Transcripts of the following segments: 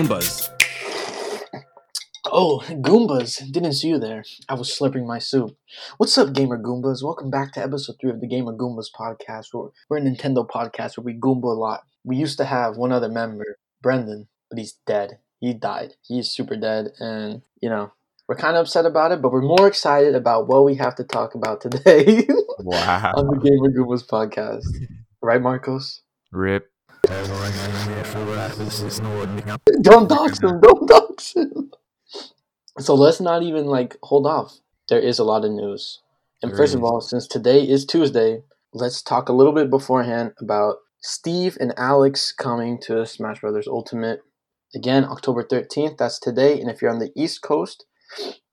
Goombas. Oh, Goombas! Didn't see you there. I was slurping my soup. What's up, Gamer Goombas? Welcome back to episode 3 of the Gamer Goombas podcast. We're, we're a Nintendo podcast where we Goomba a lot. We used to have one other member, Brendan, but he's dead. He died. He's super dead, and, you know, we're kind of upset about it, but we're more excited about what we have to talk about today Wow. on the Gamer Goombas podcast. Right, Marcos? Rip. Don't dox him. Don't dox him. So let's not even like hold off. There is a lot of news. And There first of all, since today is Tuesday, let's talk a little bit beforehand about Steve and Alex coming to Smash Brothers Ultimate. Again, October 13th. That's today. And if you're on the East Coast,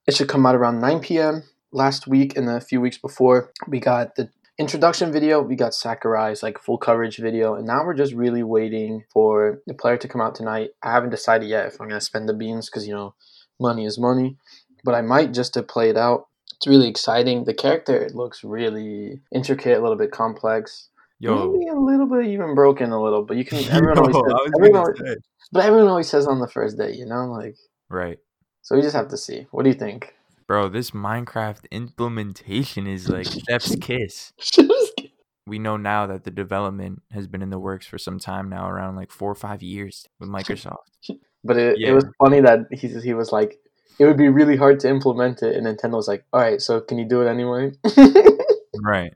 it should come out around 9 p.m. Last week and a few weeks before, we got the introduction video, we got Sakurai's like full coverage video, and now we're just really waiting for the player to come out tonight. I haven't decided yet if I'm gonna spend the beans because you know, money is money, but I might just to play it out. It's really exciting. The character looks really intricate, a little bit complex, Yo. maybe a little bit even broken a little. But you can everyone always says, everyone, gonna but everyone always says on the first day, you know, like Right. so we just have to see. What do you think? Bro, this Minecraft implementation is like chef's kiss. We know now that the development has been in the works for some time now, around like four or five years with Microsoft. But it, Yeah. it was funny that he he was like, it would be really hard to implement it, and Nintendo was like, all right, so can you do it anyway? right.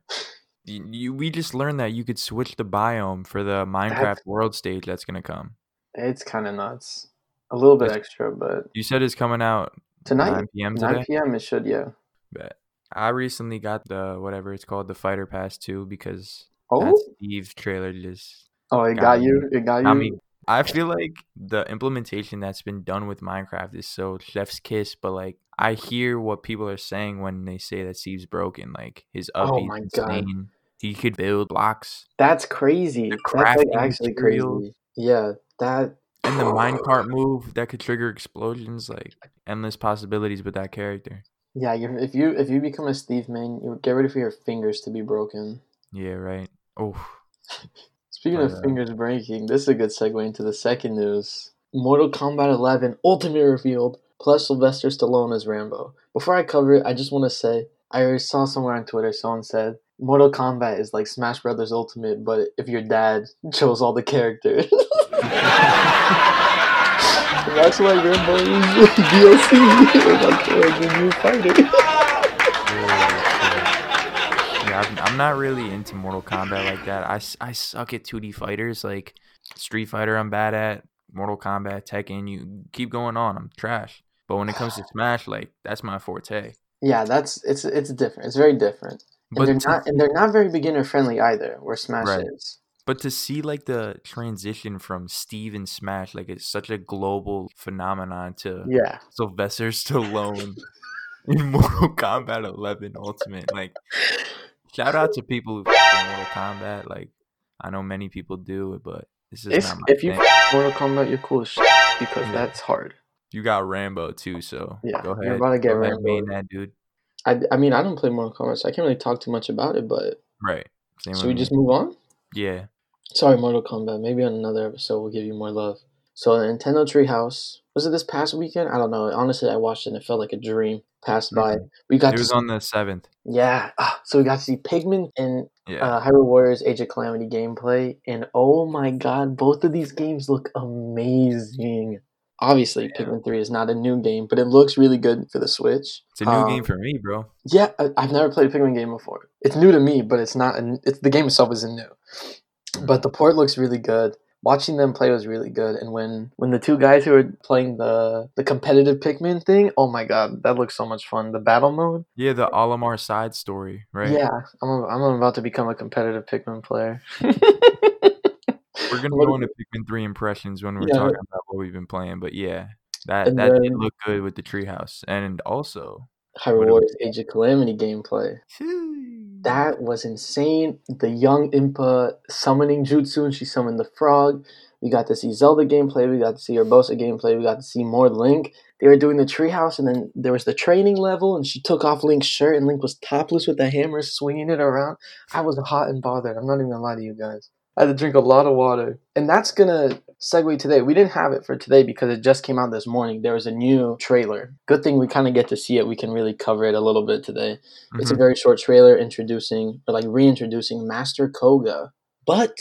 You, you, we just learned that you could switch the biome for the Minecraft world stage that's gonna come. it's kind of nuts. A little bit That's- extra, but You said it's coming out tonight, 9 p.m. 9 today. p.m. it should, yeah. Bet. I recently got the whatever it's called, the Fighter Pass 2 because Oh, that Steve trailer just oh, it got got me. you. It got you. I mean, I feel like the implementation that's been done with Minecraft is so chef's kiss, but like I hear what people are saying when they say that Steve's broken. Like his Oh upbeat is insane. He could build blocks, that's crazy. the That's like actually materials. crazy. Yeah, that. And the minecart move that could trigger explosions. Like endless possibilities with that character. Yeah, if you if you become a Steve man, you get ready for your fingers to be broken. Yeah, right. Oh, Speaking But, of uh, fingers breaking, this is a good segue into the second news. Mortal Kombat 11 Ultimate revealed, plus Sylvester Stallone as Rambo. Before I cover it, I just want to say I saw somewhere on Twitter someone said Mortal Kombat is like Smash Brothers Ultimate, but if your dad chose all the characters. That's why Rambo is DLC. like, like the new fighter. yeah. I'm, I'm not really into Mortal Kombat like that. I, I suck at 2D fighters. Like Street Fighter, I'm bad at. Mortal Kombat, Tekken, you keep going on. I'm trash. But when it comes to Smash, like that's my forte. yeah, that's it's it's different. It's very different. And But they're not and they're not very beginner friendly either, where Smash Right. is. But to see like the transition from Steve and Smash, like it's such a global phenomenon to Yeah. Sylvester Stallone in Mortal Kombat 11 Ultimate. Like, shout out to people who play Mortal Kombat. Like, I know many people do it, but this is If, not my if you Mortal Kombat, you're cool because Yeah. that's hard. You got Rambo too, so Yeah, go ahead. you're about to get go Rambo. that dude. I, I mean, I don't play Mortal Kombat, so I can't really talk too much about it. But Right. Same with we just move on? Yeah. Sorry, Mortal Kombat. Maybe on another episode we'll give you more love. So the Nintendo Treehouse was it this past weekend? I don't know. Honestly, I watched it and it felt like a dream passed by. Mhm. We got It was see, on the seventh. yeah. Ah, so we got to see Pikmin and Yeah. uh, Hyrule Warriors Age of Calamity gameplay, and oh my god, both of these games look amazing. Obviously, Yeah. Pikmin 3 is not a new game, but it looks really good for the Switch. it's a new um, game for me, bro. Yeah, I, I've never played a Pikmin game before. It's new to me, but it's not. An, it's the game itself isn't new, but the port looks really good. Watching them play was really good, and when when the two guys who were playing the the competitive Pikmin thing, oh my god, that looks so much fun. The battle mode, Yeah, the Olimar side story, right? yeah, I'm a, I'm about to become a competitive Pikmin player. We're gonna go into Pikmin three impressions when we're Yeah. talking about what we've been playing, but yeah, that And that did look good with the treehouse, and also Hyrule What- Warriors Age of Calamity gameplay. That was insane. The young Impa summoning Jutsu and she summoned the frog. We got to see Zelda gameplay. We got to see Urbosa gameplay. We got to see more Link. They were doing the treehouse, and then there was the training level, and she took off Link's shirt, and Link was topless with the hammer, swinging it around. I was hot and bothered. I'm not even gonna lie to you guys. I had to drink a lot of water. And that's gonna segue today. We didn't have it for today because it just came out this morning. There was a new trailer. Good thing we kind of get to see it. We can really cover it a little bit today. It's a Mhm. very short trailer introducing, or like reintroducing Master Kohga, but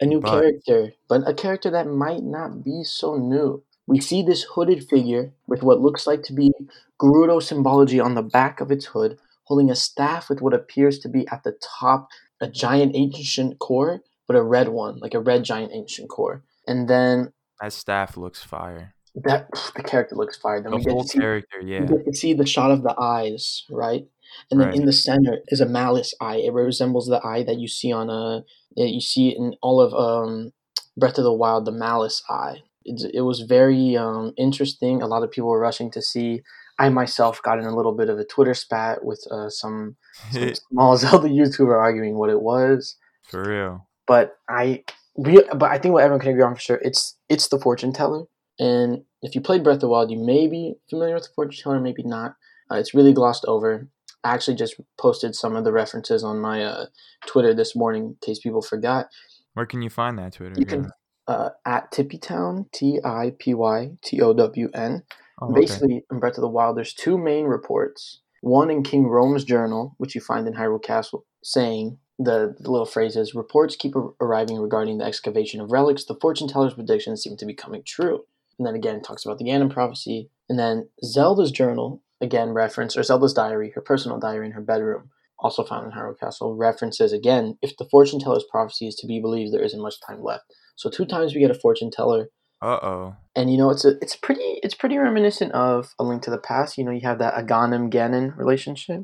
a new But- character, but a character that might not be so new. We see this hooded figure with what looks like to be Gerudo symbology on the back of its hood, holding a staff with what appears to be at the top a giant ancient core, but a red one, like a red giant ancient core. And then that staff looks fire. that the character looks fire. Then The we get whole to see character, you yeah. get to see the shot of the eyes, right? And then Right. in the center is a malice eye. It resembles the eye that you see on a you see in all of um, Breath of the Wild, the malice eye. It's, it was very um, interesting. A lot of people were rushing to see. I myself got in a little bit of a Twitter spat with uh, some, some small Zelda YouTuber arguing what it was. For real. But I, re- but I think what everyone can agree on for sure, it's it's the fortune teller. And if you played Breath of the Wild, you may be familiar with the fortune teller, maybe not. Uh, it's really glossed over. I actually just posted some of the references on my uh, Twitter this morning in case people forgot. Where can you find that Twitter? You again? can uh, at Tippytown, T I P Y T O W N. Oh, okay. Basically, in Breath of the Wild, there's two main reports. One in King Rhoam's journal, which you find in Hyrule Castle, saying the, the little phrases reports keep arriving regarding the excavation of relics. The fortune teller's predictions seem to be coming true. And then again, it talks about the Ganon prophecy. And then Zelda's journal, again, reference, or Zelda's diary, her personal diary in her bedroom, also found in Hyrule Castle, references again if the fortune teller's prophecy is to be believed, there isn't much time left. So, two times we get a fortune teller Uh oh. and you know it's a it's pretty it's pretty reminiscent of a link to the past you know you have that Agahnim ganon relationship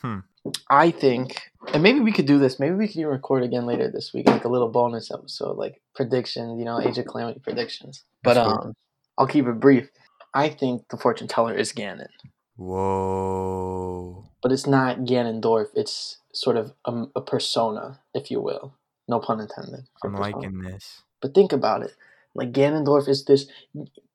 Hmm. I think and maybe we could do this maybe we could even record again later this week like a little bonus episode like predictions you know age of calamity predictions but That's cool. um i'll keep it brief i think the fortune teller is ganon Whoa. but it's not ganondorf it's sort of a, a persona if you will no pun intended I'm persona. liking this. But think about it. Like Ganondorf is this.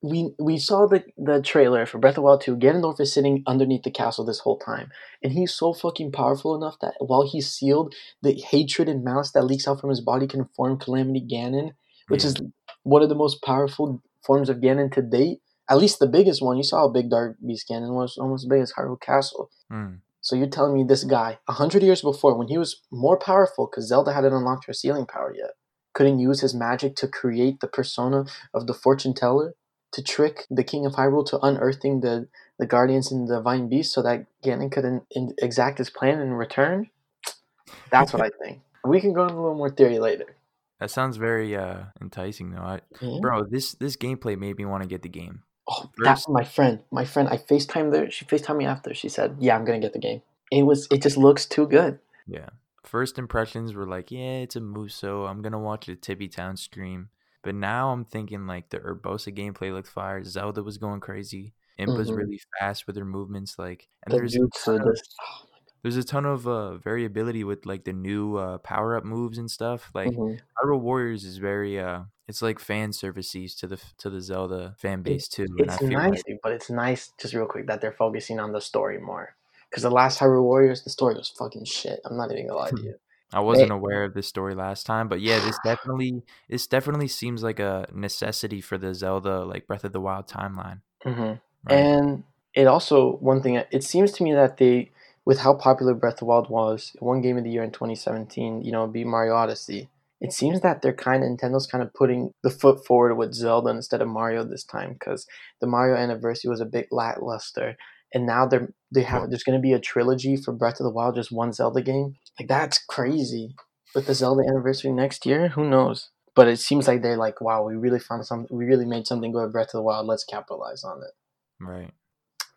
We we saw the the trailer for Breath of the Wild 2. Ganondorf is sitting underneath the castle this whole time, and he's so fucking powerful enough that while he's sealed, the hatred and malice that leaks out from his body can form Calamity Ganon, which Yeah. is one of the most powerful forms of Ganon to date. At least the biggest one. You saw how big Dark Beast Ganon was, almost as big as Hyrule Castle. Mm. So you're telling me this guy, a hundred years before, when he was more powerful, because Zelda hadn't unlocked her sealing power yet, couldn't use his magic to create the persona of the fortune teller to trick the king of Hyrule to unearthing the the guardians and the divine beast, so that Ganon could in, in, exact his plan in return. That's what I think. We can go into a little more theory later. That sounds very uh enticing though. I, Yeah. bro, this this gameplay made me want to get the game. Oh, that's my friend. My friend. I Facetimed her. She Facetimed me after. She said, "Yeah, I'm gonna get the game." It was. It just looks too good. Yeah. First impressions were like, yeah, it's a Musou. I'm gonna watch a Tippy Town stream. But now I'm thinking like the Urbosa gameplay looked fire. Zelda was going crazy. Impa's Mhm. really fast with her movements. Like, and The there's a ton of, oh, there's a ton of uh, variability with like the new uh, power up moves and stuff. Like, mhm. Hyrule Warriors is very uh, it's like fan services to the to the Zelda fan base too. And I It's feel nice, like but it's nice, just real quick, that they're focusing on the story more. Because the last Hyrule Warriors, the story was fucking shit. I'm not even gonna lie to you. I wasn't aware of this story last time, but yeah, this definitely this definitely seems like a necessity for the Zelda like Breath of the Wild timeline. hmm Right? And it also one thing. It seems to me that they, with how popular Breath of the Wild was, one game of the year in 2017, you know, be Mario Odyssey. It seems that they're kind of Nintendo's kind of putting the foot forward with Zelda instead of Mario this time because the Mario anniversary was a bit lackluster, and now they're they have there's going to be a trilogy for Breath of the Wild, just one Zelda game. Like that's crazy. With the Zelda anniversary next year, who knows? But it seems like they're like, wow, we really found something. We really made something good with Breath of the Wild. Let's capitalize on it. right.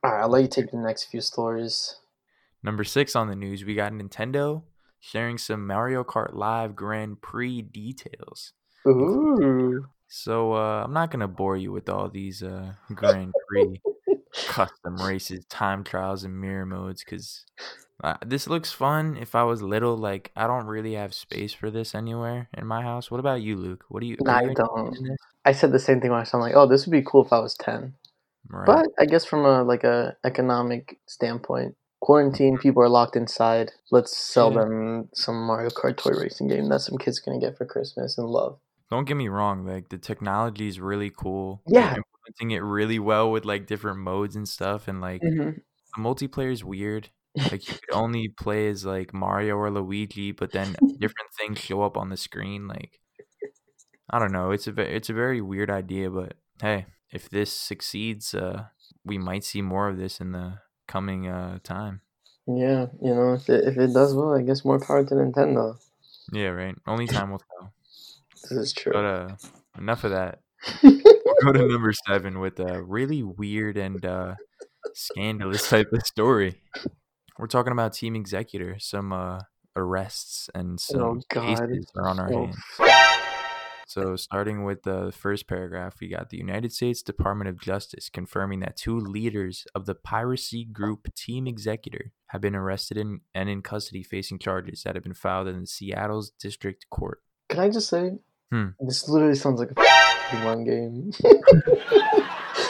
All right, I'll let you take the next few stories. Number six on the news, we got Nintendo sharing some Mario Kart Live Grand Prix details. Ooh. So uh, I'm not gonna bore you with all these uh, Grand Prix custom races, time trials, and mirror modes because uh, this looks fun. If I was little, like I don't really have space for this anywhere in my house. What about you, Luke? What do you? I you don't. I said the same thing when I was like, oh, this would be cool if I was ten. Right. But I guess from a like a economic standpoint, quarantine, people are locked inside. Let's sell Yeah. them some Mario Kart toy racing game that some kids are gonna get for Christmas and love. Don't get me wrong, like the technology is really cool. Yeah. Implementing it really well with like different modes and stuff, and like Mm-hmm. the multiplayer is weird. Like you could only play as like Mario or Luigi, but then different things show up on the screen. Like I don't know. It's a it's a very weird idea, but hey, if this succeeds, uh, we might see more of this in the coming uh time. Yeah, you know, if it, if it does well, I guess more power to Nintendo. Yeah, right. Only time will tell. This is true. But uh, enough of that. Go to number seven with a really weird and uh, scandalous type of story. We're talking about Team Xecuter. Some uh, arrests and some Oh, cases are on our Oh, hands. So, starting with the first paragraph, we got the United States Department of Justice confirming that two leaders of the piracy group Team Xecuter have been arrested in, and in custody facing charges that have been filed in Seattle's district court. Can I just say, Hmm. this literally sounds like a one game.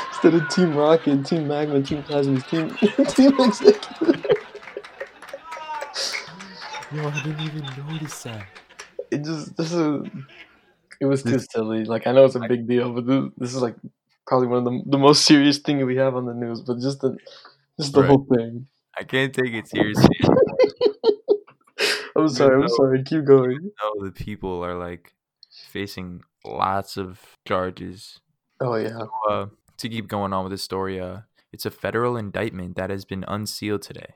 Instead of Team Rocket, Team Magma, Team Plasma, Team Team Executive. Yo, I didn't even notice that. It just this is it was too silly. Like I know it's a big deal, but this, this is like probably one of the the most serious thing we have on the news. But just the just the Right. whole thing. I can't take it seriously. I'm sorry. I'm know. sorry. Keep going. know the people are like facing lots of charges. Oh yeah. Uh, to keep going on with the story, uh, it's a federal indictment that has been unsealed today.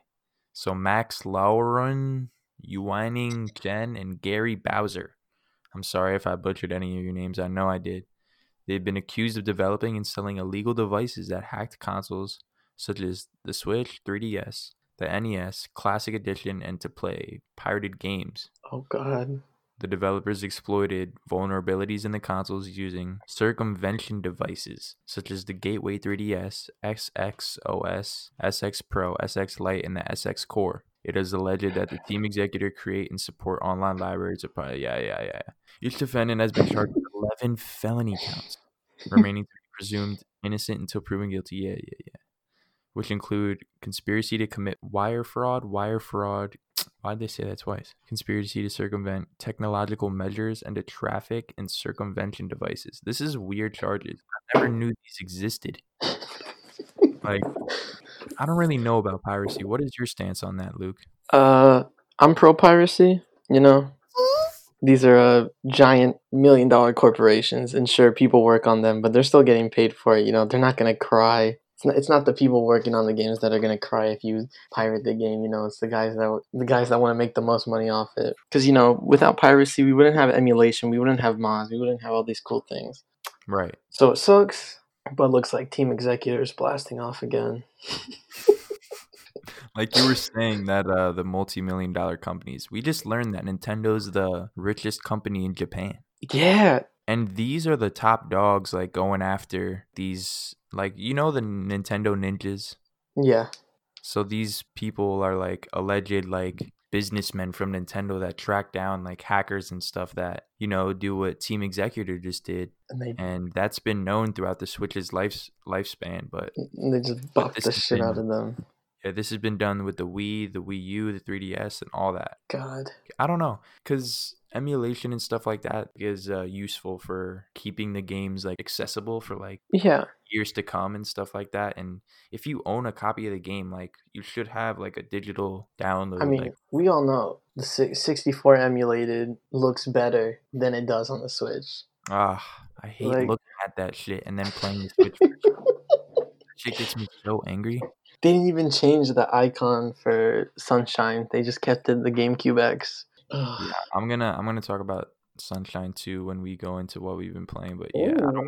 So Max Louarn, Yuanning Jen, and Gary Bowser. I'm sorry if I butchered any of your names. I know I did. They've been accused of developing and selling illegal devices that hacked consoles such as the Switch, 3DS, the NES, Classic Edition, and to play pirated games. Oh god. The developers exploited vulnerabilities in the consoles using circumvention devices such as the Gateway 3DS, SX OS, SX Pro, SX Lite, and the SX Core. It is alleged that the team executive create and support online libraries of yeah, yeah, yeah. yeah. Each defendant has been charged with 11 felony counts, remaining to be presumed innocent until proven guilty. Yeah, yeah, yeah. Which include conspiracy to commit wire fraud, wire fraud, Why'd they say that twice? Conspiracy to circumvent technological measures and to traffic and circumvention devices. This is weird charges. I never knew these existed. Like, I don't really know about piracy. What is your stance on that, Luke? Uh, I'm pro piracy. You know, these are uh, giant million dollar corporations, and sure, people work on them, but they're still getting paid for it. You know, they're not gonna cry. It's not, it's not the people working on the games that are gonna cry if you pirate the game. You know, it's the guys that the guys that want to make the most money off it. Because you know, without piracy, we wouldn't have emulation, we wouldn't have mods, we wouldn't have all these cool things. Right. So it sucks, but looks like Team Xecuters blasting off again. Like you were saying that uh, the multi-million dollar companies. We just learned that Nintendo's the richest company in Japan. Yeah, And these are the top dogs like going after these like you know the Nintendo ninjas? yeah. So these people are like alleged like businessmen from Nintendo that track down like hackers and stuff that, you know, do what Team Xecuter just did. And they And that's been known throughout the Switch's life lifespan. But they just buffed the shit out of them. Yeah, this has been done with the Wii, the Wii U, the 3DS, and all that. God. I don't know, because emulation and stuff like that is uh, useful for keeping the games like accessible for like Yeah. years to come and stuff like that. And if you own a copy of the game, like you should have like a digital download. I mean, like, we all know the 64 emulated looks better than it does on the Switch. ah, I hate like- looking at that shit and then playing the Switch. shit gets me so angry. They didn't even change the icon for Sunshine. They just kept it the GameCube X. Yeah, I'm gonna I'm gonna talk about Sunshine 2 when we go into what we've been playing. But yeah, I don't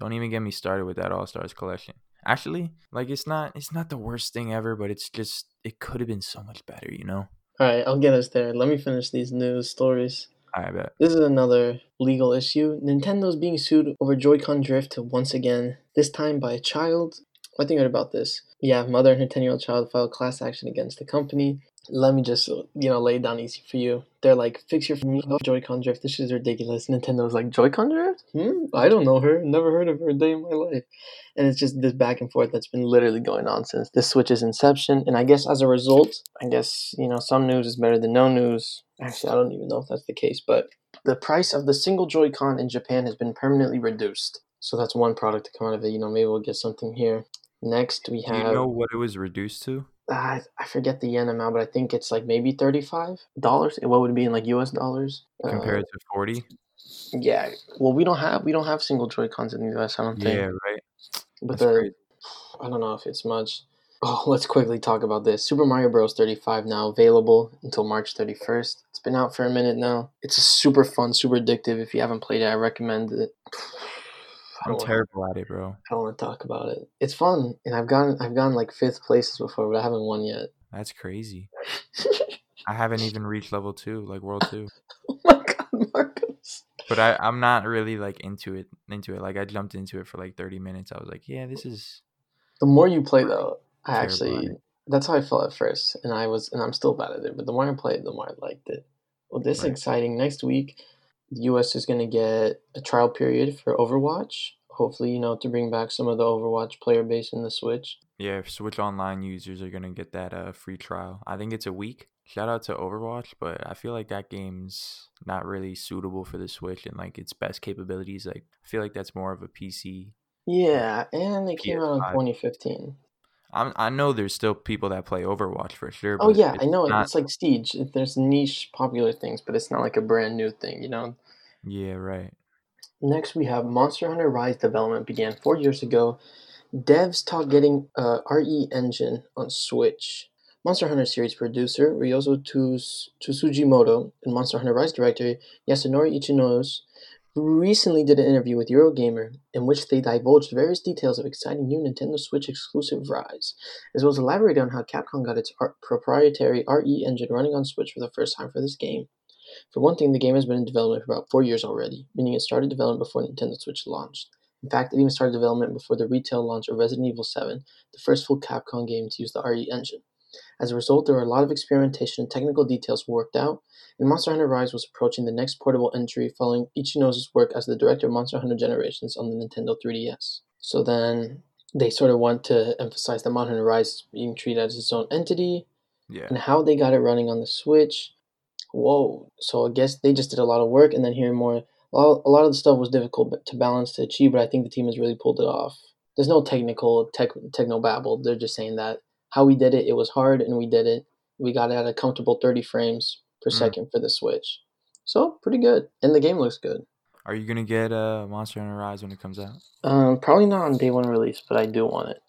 don't even get me started with that All Stars collection. Actually, like it's not it's not the worst thing ever, but it's just it could have been so much better, you know. All right, I'll get us there. Let me finish these news stories. I bet. This is another legal issue. Nintendo's being sued over Joy-Con drift once again, this time by a child. I think I heard about this. Yeah, mother and her 10 year old child filed class action against the company. let me just you know lay it down easy for you. They're like fix your Joy-Con drift. This is ridiculous. Nintendo's like Joy-Con drift? Hmm? I don't know her. Never heard of her a day in my life. And it's just this back and forth that's been literally going on since this Switch's inception. And I guess as a result, I guess you know some news is better than no news. Actually, I don't even know if that's the case, but the price of the single Joy-Con in Japan has been permanently reduced. So that's one product to come out of it. You know, maybe we'll get something here. Next, we have. Do you know what it was reduced to? I I forget the yen amount, but I think it's like maybe thirty five dollars. What would it be in like U.S. dollars? Uh, Compared to 40? yeah. Well, we don't have we don't have single Joy Cons in the U.S. I don't think. Yeah, right. but That's the crazy. I don't know if it's much. Oh, let's quickly talk about this. Super Mario Bros. 35 now available until March 31st. It's been out for a minute now. It's super fun, super addictive. If you haven't played it, I recommend it. I'm don't, wanna, terrible at it, bro. I don't want to talk about it. It's fun, and I've gone I've gone like fifth places before, but I haven't won yet. That's crazy. I haven't even reached level two, like world two. oh my god, Marcos! But I, I'm not really like into it. Into it, like I jumped into it for like 30 minutes. I was like, yeah, this is The more you play, though, I actually that's how I felt at first, and I was and I'm still bad at it. But the more I played, the more I liked it. Well, this Right. exciting. Next week, the U.S. is going to get a trial period for Overwatch. Hopefully, you know, to bring back some of the Overwatch player base in the Switch. yeah. if Switch Online users are gonna get that uh free trial. I think it's a week. Shout out to Overwatch, but I feel like that game's not really suitable for the Switch and like its best capabilities. Like I feel like that's more of a PC. Yeah, and it came out in 2015. I'm, I know there's still people that play Overwatch for sure. Oh yeah, I know. not- It's like Siege. There's niche popular things, but it's not like a brand new thing. You know. Yeah, right. Next, we have Monster Hunter Rise development began four years ago. Devs talk getting uh, a RE engine on Switch. Monster Hunter series producer Ryozo Tsujimoto and Monster Hunter Rise director Yasunori Ichinose recently did an interview with Eurogamer in which they divulged various details of exciting new Nintendo Switch exclusive Rise, as well as elaborated on how Capcom got its uh, proprietary RE engine running on Switch for the first time for this game. For one thing, the game has been in development for about four years already, meaning it started development before Nintendo Switch launched. In fact, it even started development before the retail launch of Resident Evil 7, the first full Capcom game to use the RE engine. As a result, there were a lot of experimentation and technical details worked out, and Monster Hunter Rise was approaching the next portable entry following Ichinos' work as the director of Monster Hunter Generations on the Nintendo 3DS. So then they sort of want to emphasize that Monster Hunter Rise is being treated as its own entity, Yeah. and how they got it running on the Switch. Whoa! So I guess they just did a lot of work, and then here more. A lot, a lot of the stuff was difficult to balance to achieve, but I think the team has really pulled it off. There's no technical tech techno babble. They're just saying that how we did it, it was hard, and we did it. We got it at a comfortable 30 frames per Mm. second for the Switch. So pretty good, and the game looks good. Are you gonna get uh Monster Hunter Rise when it comes out? Um, probably not on day one release, but I do want it.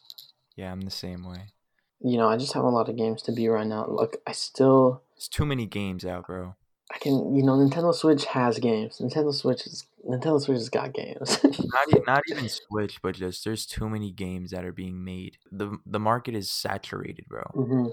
Yeah, I'm the same way. You know, I just have a lot of games to be right now. Look, I still It's too many games out, bro. I can, you know, Nintendo Switch has games. Nintendo Switch is Nintendo Switch has got games. Not not even Switch, but just there's too many games that are being made. the The market is saturated, bro. hmm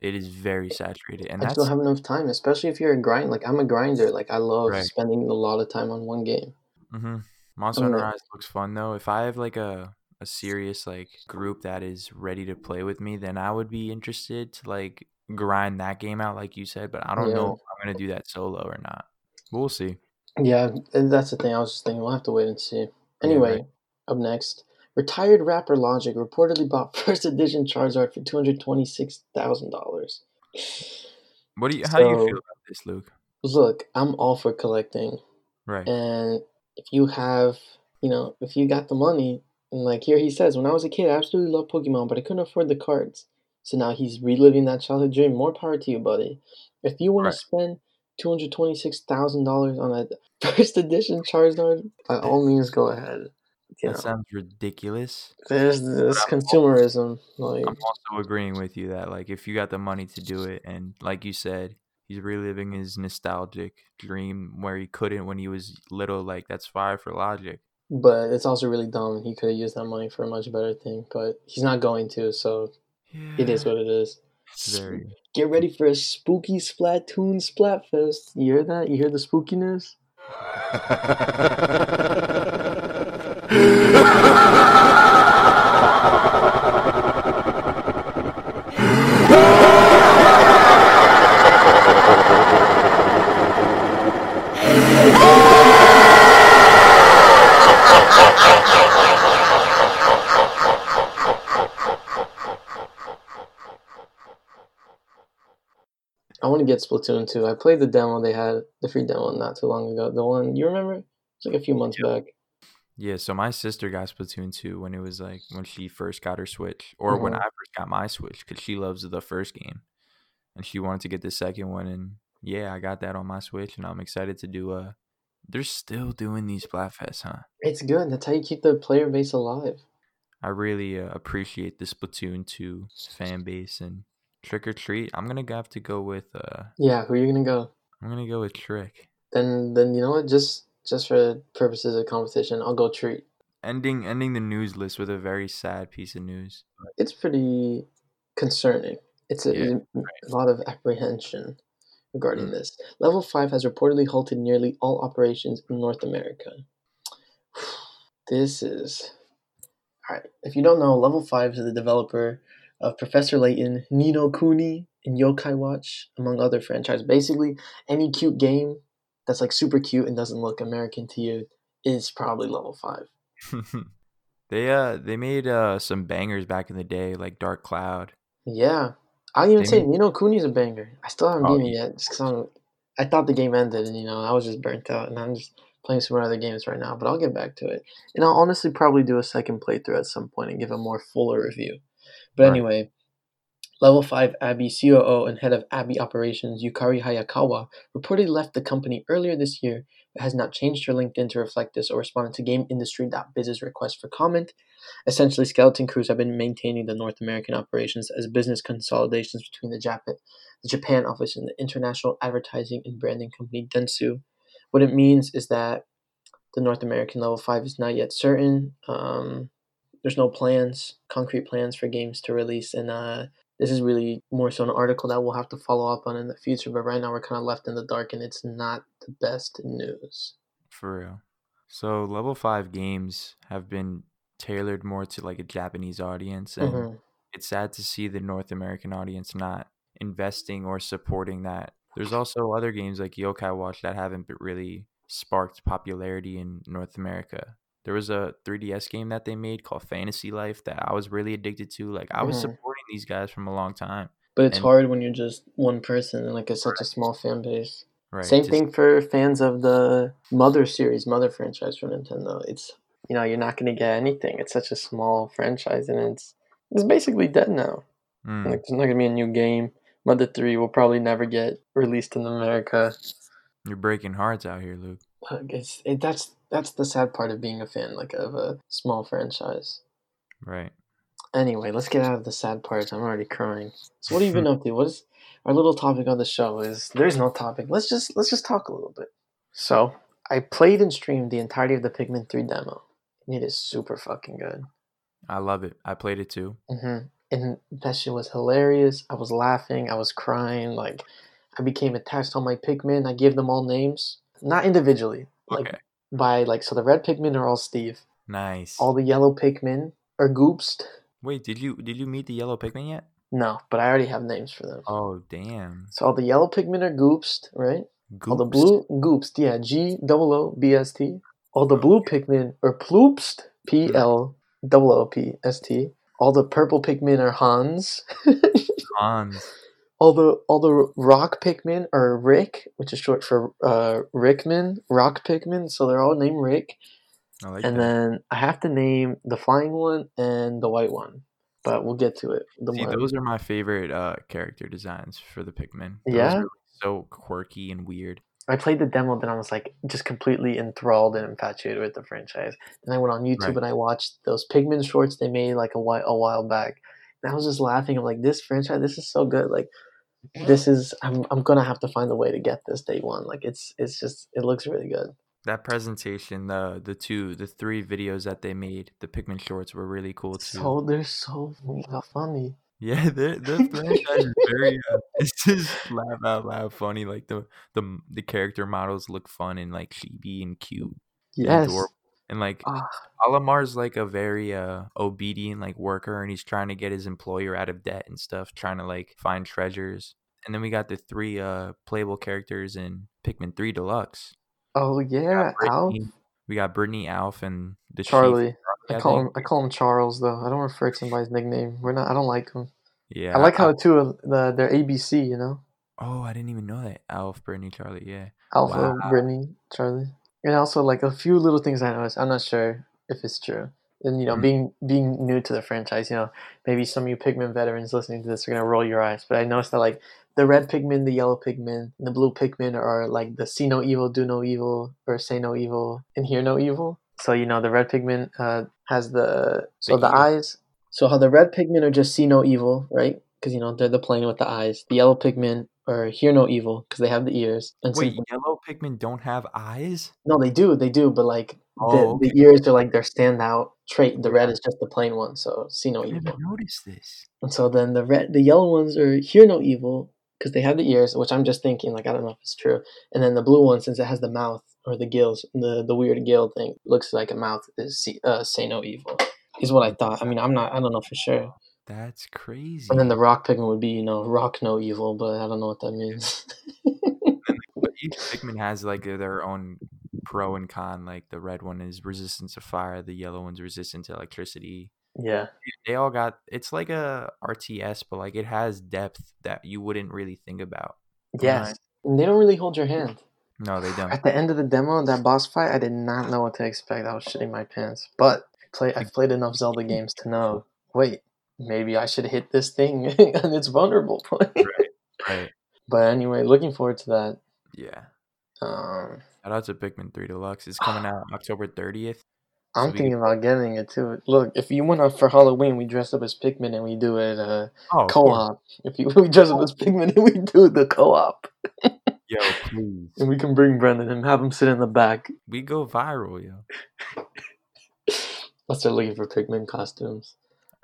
It is very saturated, and I don't have enough time, especially if you're a grind. Like I'm a grinder. Like I love Right. spending a lot of time on one game. hmm Monster Hunter Rise looks fun though. If I have like a a serious like group that is ready to play with me, then I would be interested to like grind that game out, like you said. But I don't Yeah. know if I'm gonna do that solo or not. We'll see. Yeah, and that's the thing. I was just thinking we'll have to wait and see. Yeah, Anyway, right. up next, retired rapper Logic reportedly bought first edition Charizard for two hundred twenty six thousand dollars. What do you? How do you feel about this, Luke? Look, I'm all for collecting. Right. And if you have, you know, if you got the money, and like here he says, when I was a kid, I absolutely loved Pokemon, but I couldn't afford the cards. So now he's reliving that childhood dream. More power to you, buddy. If you want Right. to spend two hundred twenty-six thousand dollars on a first edition Charizard, by all means, go ahead. You that know, sounds ridiculous. there's this consumerism. Like, I'm also agreeing with you that like if you got the money to do it, and like you said, he's reliving his nostalgic dream where he couldn't when he was little. Like that's fire for Logic. but it's also really dumb. He could have used that money for a much better thing, but he's not going to. So it is what it is. Very. Get ready for a spooky Splatoon Splatfest. You hear that? You hear the spookiness? get Splatoon 2. I played the demo they had, the free demo not too long ago. The one you remember? It's like a few months back. Yeah, so my sister got Splatoon 2 when it was like when she first got her Switch, or when Mhm. I first got my Switch, because she loves the first game, and she wanted to get the second one. And yeah, I got that on my Switch, and I'm excited to do. Uh, they're still doing these Splatfests, huh? It's good. That's how you keep the player base alive. I really uh, appreciate the Splatoon 2 fan base and Trick or Treat. I'm gonna have to go with. Uh, Yeah, who are you gonna go? I'm gonna go with Trick. Then then you know what? Just just for purposes of competition, I'll go treat. Ending ending the news list with a very sad piece of news. It's pretty concerning. It's a, Yeah, a lot of apprehension regarding Mm. this. Level 5 has reportedly halted nearly all operations in North America. This is. Alright, if you don't know, Level 5 is the developer of Professor Layton, Ni no Kuni, and Yokai Watch, among other franchises. Basically, any cute game that's like super cute and doesn't look American to you is probably Level 5. they uh they made uh some bangers back in the day, like Dark Cloud. Yeah. I'll even They say made- Ni no Kuni's a banger. I still haven't Oh, beaten it yet just because I thought the game ended and, you know, I was just burnt out and I'm just playing some other games right now, but I'll get back to it. And I'll honestly probably do a second playthrough at some point and give a more fuller review. But Right. anyway, Level 5 Abby COO and head of Abby operations Yukari Hayakawa reportedly left the company earlier this year, but has not changed her LinkedIn to reflect this or responded to GameIndustry.biz's request for comment. Essentially, Skeleton Crews have been maintaining the North American operations as business consolidations between the Japan, the Japan office and the international advertising and branding company Dentsu. What it means is that the North American level five is not yet certain. Um, there's no plans, concrete plans for games to release, and uh, this is really more so an article that we'll have to follow up on in the future. But right now, we're kind of left in the dark, and it's not the best news. For real. So level five games have been tailored more to like a Japanese audience, and Mhm. it's sad to see the North American audience not investing or supporting that. There's also other games like Yokai Watch that haven't really sparked popularity in North America. There was a 3DS game that they made called Fantasy Life that I was really addicted to. Like I was Mhm. supporting these guys from a long time. But it's And- hard when you're just one person and like it's such a small fan base. Right. Same thing for fans of the Mother series, Mother franchise from Nintendo. It's you know you're not going to get anything. It's such a small franchise, and it's it's basically dead now. Mm, Like there's not going to be a new game. Mother three will probably never get released in America. you're breaking hearts out here, Luke. It's it, that's that's the sad part of being a fan, like of a small franchise. Right. Anyway, let's get out of the sad parts. I'm already crying. So what have you been up to? What is our little topic on the show? Is there's no topic. Let's just let's just talk a little bit. So I played and streamed the entirety of the Pikmin 3 demo. And it is super fucking good. I love it. I played it too. hmm And that shit was hilarious. I was laughing. I was crying. Like I became attached to all my Pikmin. I gave them all names, not individually, like Okay. By like so the red Pikmin are all Steve. Nice. All the yellow Pikmin are Goopst. Wait, did you did you meet the yellow Pikmin yet? No, but I already have names for them. Oh damn. So all the yellow Pikmin are Goopst, right? All the blue Goopst, yeah, G double O B S T. All the blue Pikmin are Ploopst, P L O O P S T. All the purple Pikmin are Hans. Hans. All the all the rock Pikmin are Rick, which is short for uh, Rickman, rock Pikmin. So they're all named Rick. I like and that. then I have to name the flying one and the white one, but we'll get to it. The See, one, those are my favorite uh, character designs for the Pikmin. Those Yeah? so quirky and weird. I played the demo, then I was like just completely enthralled and infatuated with the franchise. Then I went on YouTube Right. and I watched those Pikmin shorts they made like a while a while back. And I was just laughing. I'm like, this franchise, this is so good. Like, this is I'm I'm gonna have to find a way to get this day one. Like, it's it's just it looks really good. That presentation, the the two, the three videos that they made, the Pikmin shorts were really cool too. So they're so funny. Yeah, the the franchise is very. Uh, it's just laugh out loud funny. Like the the the character models look fun and like chibi and cute. and Yes. adorable. And like Ah. Olimar's like a very uh obedient like worker and he's trying to get his employer out of debt and stuff, trying to like find treasures. And then we got the three uh playable characters in Pikmin 3 Deluxe. Oh yeah, Alf, We got Brittany, Alf, and the chief, Charlie. I I call him I call him Charles though. I don't refer to him by his nickname. We're not. I don't like him. Yeah, I like how too uh, the they're ABC. You know. Oh, I didn't even know that. Alf, Brittany, Charlie. Yeah. Alpha, Wow. Brittany, Charlie, and also like a few little things I noticed. I'm not sure if it's true. And you know, Mm. being being new to the franchise, you know, maybe some of you Pikmin veterans listening to this are gonna roll your eyes. But I noticed that like the red Pikmin, the yellow Pikmin, and the blue Pikmin are like the see no evil, do no evil, or say no evil, and hear no evil. So you know, the red Pikmin uh, has the so The the evil. eyes. So how the red Pikmin are just see no evil, right? Because you know they're the plane with the eyes. The yellow Pikmin are hear no evil because they have the ears. And Wait, since yellow Pikmin don't have eyes? no, they do, they do, but like Oh, the, okay. the ears are like their standout trait. The red is just the plain one, so see no I evil. noticed this. And so then the red, the yellow ones are hear no evil because they have the ears, which I'm just thinking like I don't know if it's true. And then the blue one, since it has the mouth or the gills, the the weird gill thing looks like a mouth is see, uh, say no evil. Is what I thought. I mean, I'm not. I don't know for sure. That's crazy. And then the rock Pikmin would be, you know, rock no evil, but I don't know what that means. But each Pikmin has like their own pro and con. Like the red one is resistant to fire, the yellow one's resistant to electricity. yeah. They all got it's like a RTS, but like it has depth that you wouldn't really think about. Yes. They don't really hold your hand. No, they don't. At the end of the demo, that boss fight, I did not know what to expect. I was shitting my pants. But play, I've played enough Zelda games to know. Wait, maybe I should hit this thing and it's vulnerable point. Right. but anyway, looking forward to that. Yeah. Um, Shout out to Pikmin 3 Deluxe. It's coming out October 30th. I'm So we- thinking about getting it too. Look, if you went up for Halloween, we dress up as Pikmin and we do it uh, Oh, co-op. If you we dress up as Pikmin and we do the co-op, Yo, please. and we can bring Brendan and have him sit in the back. We go viral, yo. Let's start looking for Pikmin costumes.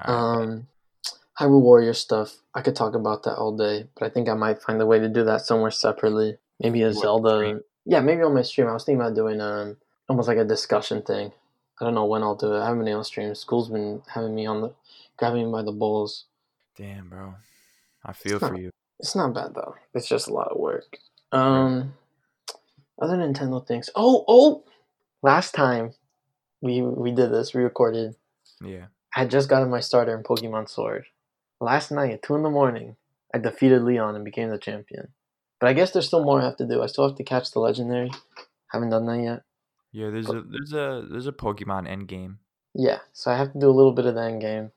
Um, Hyrule Warrior stuff. I could talk about that all day, but I think I might find a way to do that somewhere separately. Maybe a What, Zelda. stream? Yeah, maybe on my stream. I was thinking about doing um almost like a discussion thing. I don't know when I'll do it. I haven't been on stream. School's been having me on the grabbing me by the balls. Damn, bro. I feel not- for you. It's not bad though. It's just a lot of work. Um, other Nintendo things. Oh, oh! Last time we we did this, we recorded. Yeah. I had just gotten my starter in Pokemon Sword. Last night at two in the morning, I defeated Leon and became the champion. But I guess there's still more I have to do. I still have to catch the legendary. Haven't done that yet. Yeah, there's a there's a there's a Pokemon end game. Yeah, so I have to do a little bit of the end game.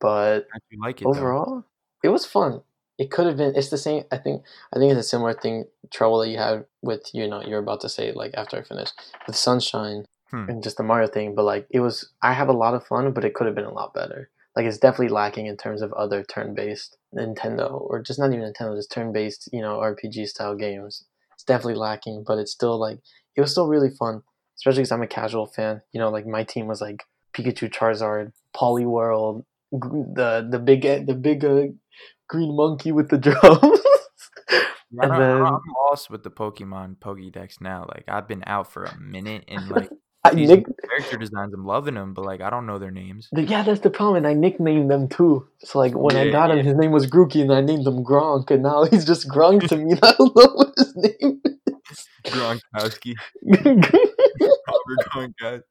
But like it though? overall, it was fun. It could have been. It's the same. I think. I think it's a similar thing. Trouble that you had with you know you're about to say like after I finish with Sunshine Hmm. and just the Mario thing. But like it was. I have a lot of fun, but it could have been a lot better. Like it's definitely lacking in terms of other turn-based Nintendo or just not even Nintendo, just turn-based you know RPG style games. It's definitely lacking, but it's still like it was still really fun, especially because I'm a casual fan. You know, like my team was like Pikachu, Charizard, Poliwhirl, the the big the big uh, green monkey with the drums. Yeah, And then- I'm lost with the Pokemon Pokédex now. Like I've been out for a minute and like I nick- character designs, I'm loving them, but like I don't know their names. the- yeah, that's the problem. And I nicknamed them too. So like when I Yeah, got him, yeah. his name was Grookey, and I named him Gronk, and now he's just Gronk to me. and I don't know what his name. Gronkowski, is. Robert Gronkowski.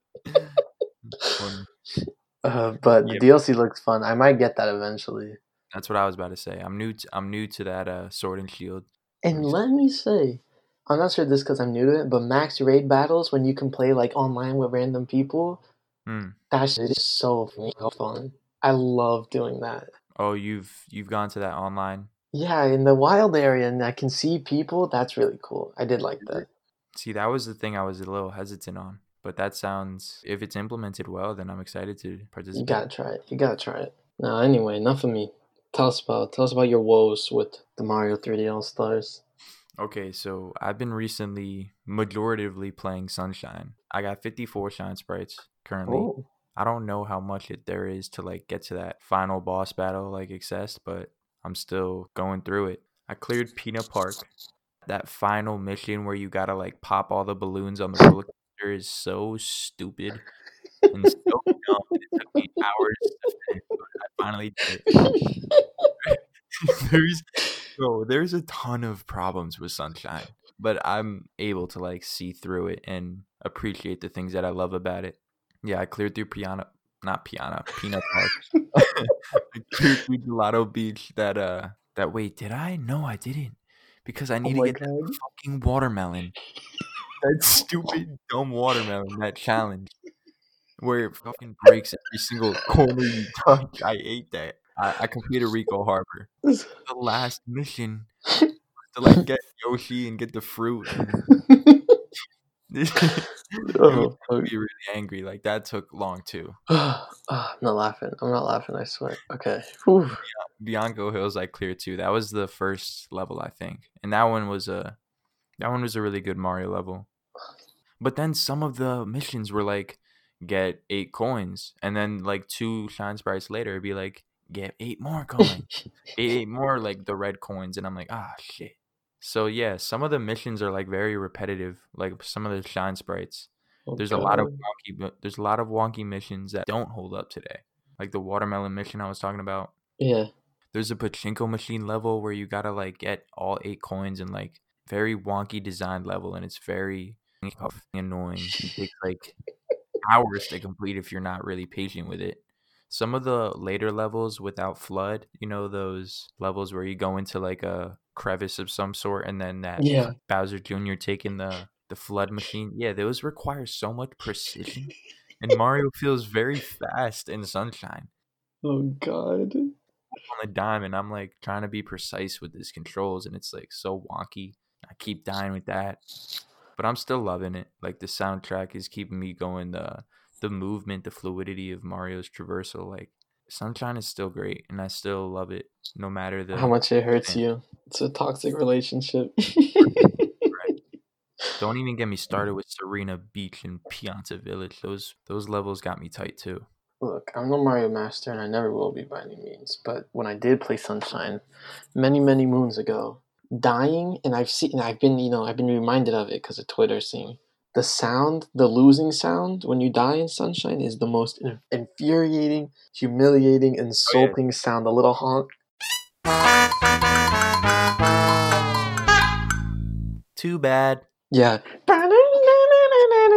Uh, but the Yep. DLC looks fun. I might get that eventually. That's what I was about to say. I'm new. To, I'm new to that uh, Sword and Shield. And let me say, I'm not sure this because I'm new to it, but max raid battles when you can play like online with random people, Hmm. that shit is so fun. I love doing that. Oh, you've you've gone to that online. Yeah, in the wild area, and I can see people. That's really cool. I did like that. See, that was the thing I was a little hesitant on. But that sounds, if it's implemented well, then I'm excited to participate. You gotta try it. You gotta try it. Now, anyway, enough of me. Tell us about tell us about your woes with the Mario 3D All Stars. Okay, so I've been recently majoritively playing Sunshine. I got 54 shine sprites currently. Oh, I don't know how much it there is to like get to that final boss battle like accessed, but I'm still going through it. I cleared Peanut Park. That final mission where you gotta like pop all the balloons on the roller coaster is so stupid and so dumb. It took me hours to finish, but I finally did it. there's bro, there's a ton of problems with Sunshine, but I'm able to like see through it and appreciate the things that I love about it. Yeah, I cleared through Piano, not Piano, Peanut Park. I cleared through Gelato Beach. That uh, that wait, did I? No, I didn't. because I Oh need my to get that fucking watermelon. That stupid dumb watermelon. That challenge where it fucking breaks every single corner you touch. I ate that. I, I completed Ricco Harbor. The last mission to like get Yoshi and get the fruit. And oh, fuck. made really angry. Like that took long too. Ah, I'm not laughing. I'm not laughing. I swear. Okay. Whew. Bianco Hills I cleared too. That was the first level I think, and that one was a that one was a really good Mario level. But then some of the missions were like get eight coins, and then like two shine sprites later, it'd be like get eight more coins, eight, eight more like the red coins, and I'm like ah shit. So yeah, some of the missions are like very repetitive. Like some of the shine sprites. Oh, There's a lot of wonky, there's a lot of wonky missions that don't hold up today. Like the watermelon mission I was talking about. Yeah. There's a pachinko machine level where you gotta like get all eight coins and like very wonky designed level, and it's very annoying. It takes like hours to complete if you're not really patient with it. Some of the later levels without FLUDD, you know, those levels where you go into like a crevice of some sort, and then that Yeah. Bowser Jr. taking the the FLUDD machine. Yeah, those require so much precision, and Mario feels very fast in Sunshine Oh God. on a dime and I'm like trying to be precise with his controls and it's like so wonky. I keep dying with that. But I'm still loving it. Like the soundtrack is keeping me going. The the movement, the fluidity of Mario's traversal, like Sunshine is still great and I still love it no matter the How much it hurts Yeah. you. It's a toxic relationship. right. don't even get me started with Sirena Beach and Pianta Village. Those those levels got me tight too. Look, I'm no Mario Master and I never will be by any means. But when I did play Sunshine many, many moons ago, dying, and I've seen, and I've been, you know, I've been reminded of it because of Twitter seeing the sound, the losing sound when you die in Sunshine is the most in- infuriating, humiliating, oh, insulting sound. The little honk. Too bad. Yeah.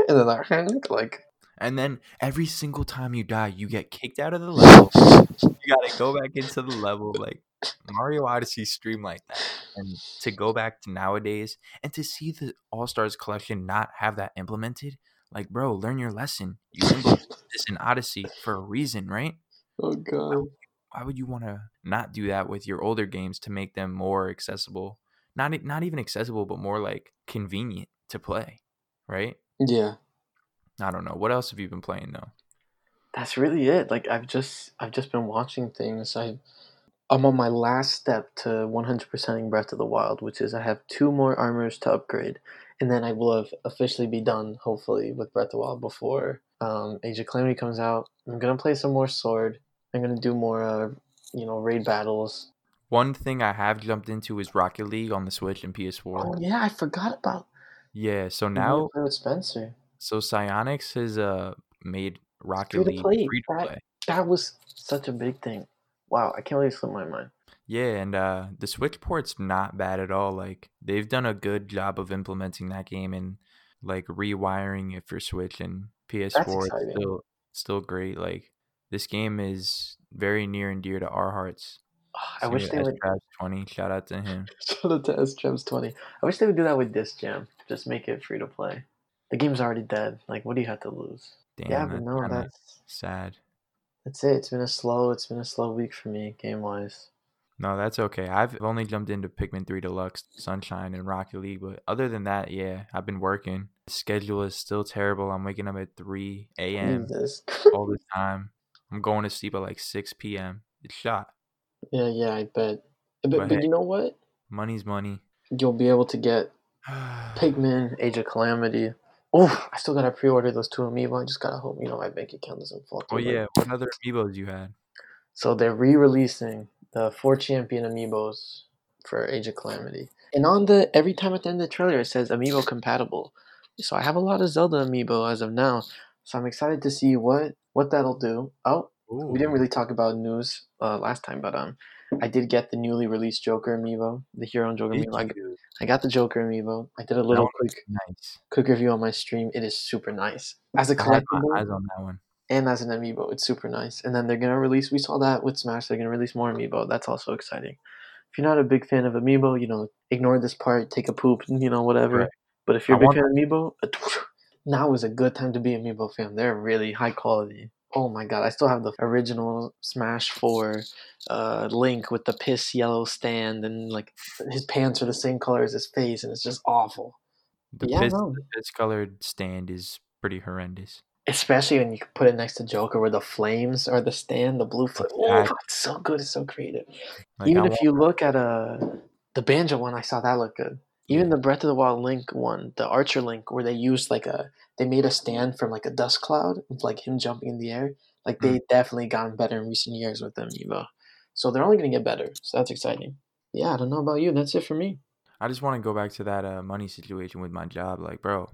And then that honk, like, And then every single time you die, you get kicked out of the level. you gotta go back into the level like Mario Odyssey stream like that. And to go back to nowadays and to see the All Stars collection not have that implemented, like bro, learn your lesson. You implemented this in Odyssey for a reason, right? oh God. Why would you want to not do that with your older games to make them more accessible? Not not even accessible, but more like convenient to play, right? Yeah. I don't know. What else have you been playing though? that's really it. Like I've just I've just been watching things. I I'm on my last step to 100%ing Breath of the Wild, which is I have two more armors to upgrade, and then I will have officially be done, hopefully, with Breath of the Wild before um, Age of Calamity comes out. I'm gonna play some more Sword. I'm gonna do more, uh, you know, raid battles. One thing I have jumped into is Rocket League on the Switch and PS4. Oh yeah, I forgot about Yeah, so now play with Spencer. so Psyonix has uh made Rocket Free to League play, free to that- play. That was such a big thing. Wow, I can't believe it slipped my mind. Yeah, and uh the Switch port's not bad at all. Like they've done a good job of implementing that game and like rewiring it for Switch and PS4 is exciting. still still great. Like this game is very near and dear to our hearts. Ah, I wish they would. twenty. Shout out to him. Shout out to S Gems 20. I wish they would do that with Disc Jam. Just make it free to play. The game's already dead. Like, what do you have to lose? Damn, yeah, but no, that's sad. That's it. It's been a slow. It's been a slow week for me game wise. No, that's okay. I've only jumped into Pikmin 3 Deluxe, Sunshine, and Rocket League, but other than that, yeah, I've been working. The schedule is still terrible. I'm waking up at 3 a.m. All the time. I'm going to sleep at like 6 p.m. It's shot. yeah, yeah, I bet. But, But but, hey. you know what? Money's money. You'll be able to get Pikmin, Age of Calamity. Oh, I still gotta pre-order those two amiibo. I just gotta hope you know my bank account doesn't fall. oh, yeah. What other amiibos you had? So they're re-releasing the four champion amiibos for Age of Calamity. And on the every time at the end of the trailer it says amiibo compatible. So I have a lot of Zelda amiibo as of now. So I'm excited to see what what that'll do. Oh, we didn't really talk about news uh, last time, but um I did get the newly released Joker amiibo, the Hero and Joker Did amiibo. I, you? I got the Joker amiibo. I did a little quick Nice. quick review on my stream. It is super nice. As a collectible, eyes on that one. and as an amiibo. It's super nice. And then they're gonna release. We saw that with Smash. They're gonna release more amiibo. That's also exciting. if you're not a big fan of Amiibo, you know, ignore this part, take a poop, you know, whatever. Right. But if you're a big fan of Amiibo, now is a good time to be an Amiibo fan. They're really high quality. Oh my god, I still have the original Smash 4 uh, Link with the piss yellow stand, and like his pants are the same color as his face, and it's just awful. The Yeah, piss, no. piss colored stand is pretty horrendous. Especially when you put it next to Joker, where the flames are the stand, the blue flame. Oh, it's so good. It's so creative. Like Even I if you look at uh, the banjo one, I saw that look good. Even the Breath of the Wild Link one, the Archer Link, where they used like a they made a stand from like a dust cloud, with like him jumping in the air. Like they definitely gotten better in recent years with them, Evo. So they're only gonna get better. So that's exciting. Yeah, I don't know about you. That's it for me. I just want to go back to that uh, money situation with my job. Like, bro,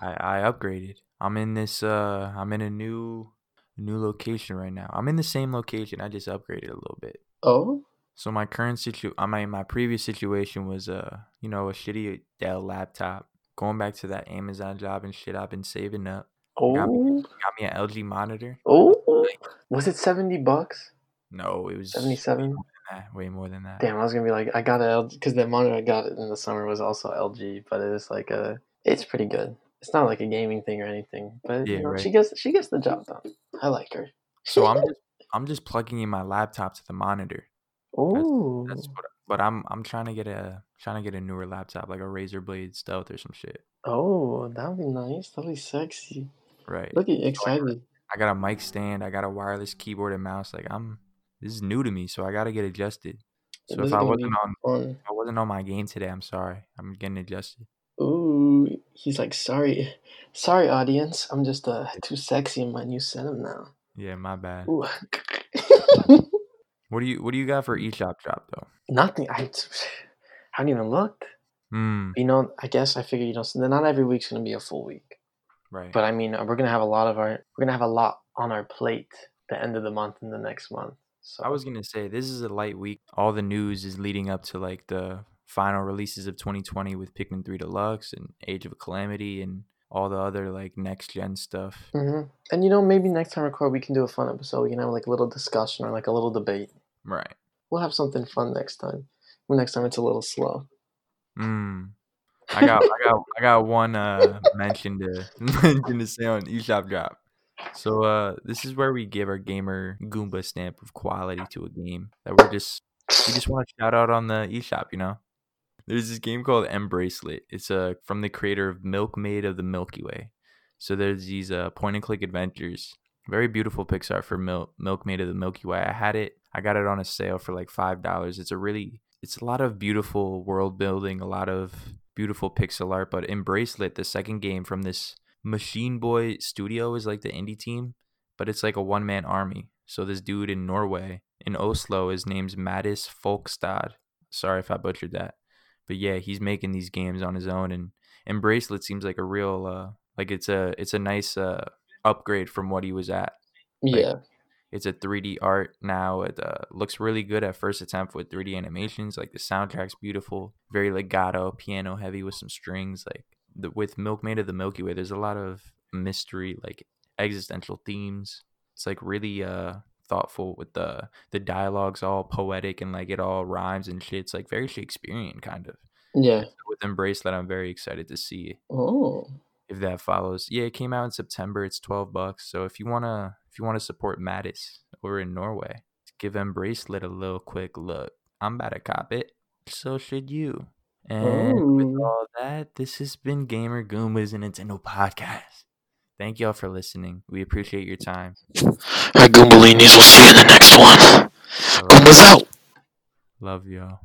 I, I upgraded. I'm in this. Uh, I'm in a new new location right now. I'm in the same location. I just upgraded a little bit. Oh, So my current situ, I mean, my previous situation was uh, you know, a shitty Dell laptop. Going back to that Amazon job and shit, I've been saving up. Got me, oh, got me an LG monitor. oh. Was it seventy bucks? No, it was Seventy seven. eh, way more than that. Damn, I was gonna be like, I got a LG because the monitor I got in the summer was also LG, but it's like a, it's pretty good. It's not like a gaming thing or anything, but Yeah, you know, right. she gets she gets the job done. I like her. So I'm just I'm just plugging in my laptop to the monitor. Oh, That's what. But I'm I'm trying to get a trying to get a newer laptop like a Razer Blade Stealth or some shit. oh, that would be nice. That'd be sexy. Right. Look at you excited. I got a mic stand. I got a wireless keyboard and mouse. Like I'm this is new to me, so I got to get adjusted. So This if is I gonna wasn't be on fun. I wasn't on my game today, I'm sorry. I'm getting adjusted. Ooh, he's like, sorry, sorry, audience. I'm just uh too sexy in my new setup now. Yeah, my bad. Ooh. What do you what do you got for eShop drop though? Nothing. I haven't even looked. Hmm. You know, I guess I figure you know, not every week's gonna be a full week. Right. But I mean, we're gonna have a lot of our we're gonna have a lot on our plate the end of the month and the next month. So I was gonna say this is a light week. All the news is leading up to like the final releases of 2020 with Pikmin 3 Deluxe and Age of Calamity and all the other like next gen stuff. hmm And you know, maybe next time we record, we can do a fun episode. We can have like a little discussion or like a little debate. Right. We'll have something fun next time. Next time it's a little slow. Mm. I got I got I got one uh mention to mention to say on eShop drop. So uh this is where we give our gamer Goomba stamp of quality to a game that we're just we just want to shout out on the eShop, you know. There's this game called Embracelet. It's uh from the creator of Milkmaid of the Milky Way. So there's these uh point and click adventures. Very beautiful Pixar for Mil- Milkmaid of the Milky Way. I had it. I got it on a sale for like five dollars. It's a really it's a lot of beautiful world building, a lot of beautiful pixel art. But Embracelet, the second game from this Machineboy Studio is like the indie team, but it's like a one man army. So this dude in Norway, in Oslo, his name's Mattis Folkstad. Sorry if I butchered that, but yeah, he's making these games on his own, and Embracelet seems like a real uh like it's a it's a nice uh upgrade from what he was at. Yeah. It's a 3D art now. It uh, looks really good at first attempt with 3D animations. Like the soundtrack's beautiful, very legato, piano heavy with some strings. Like the, with Milkmaid of the Milky Way, there's a lot of mystery, like existential themes. It's like really uh thoughtful with the the dialogues all poetic and like it all rhymes and shit. It's like very Shakespearean kind of. Yeah. With Embracelet I'm very excited to see Oh. If that follows. Yeah, it came out in September. It's twelve bucks. So if you wanna if you wanna support Mattis over in Norway, give Embracelet a little quick look. I'm about to cop it. So should you. And with all that, this has been Gamer Goombas and Nintendo Podcast. Thank y'all for listening. We appreciate your time. Alright, Goombalinis, we'll see you in the next one. All right. Goombas out. Love y'all.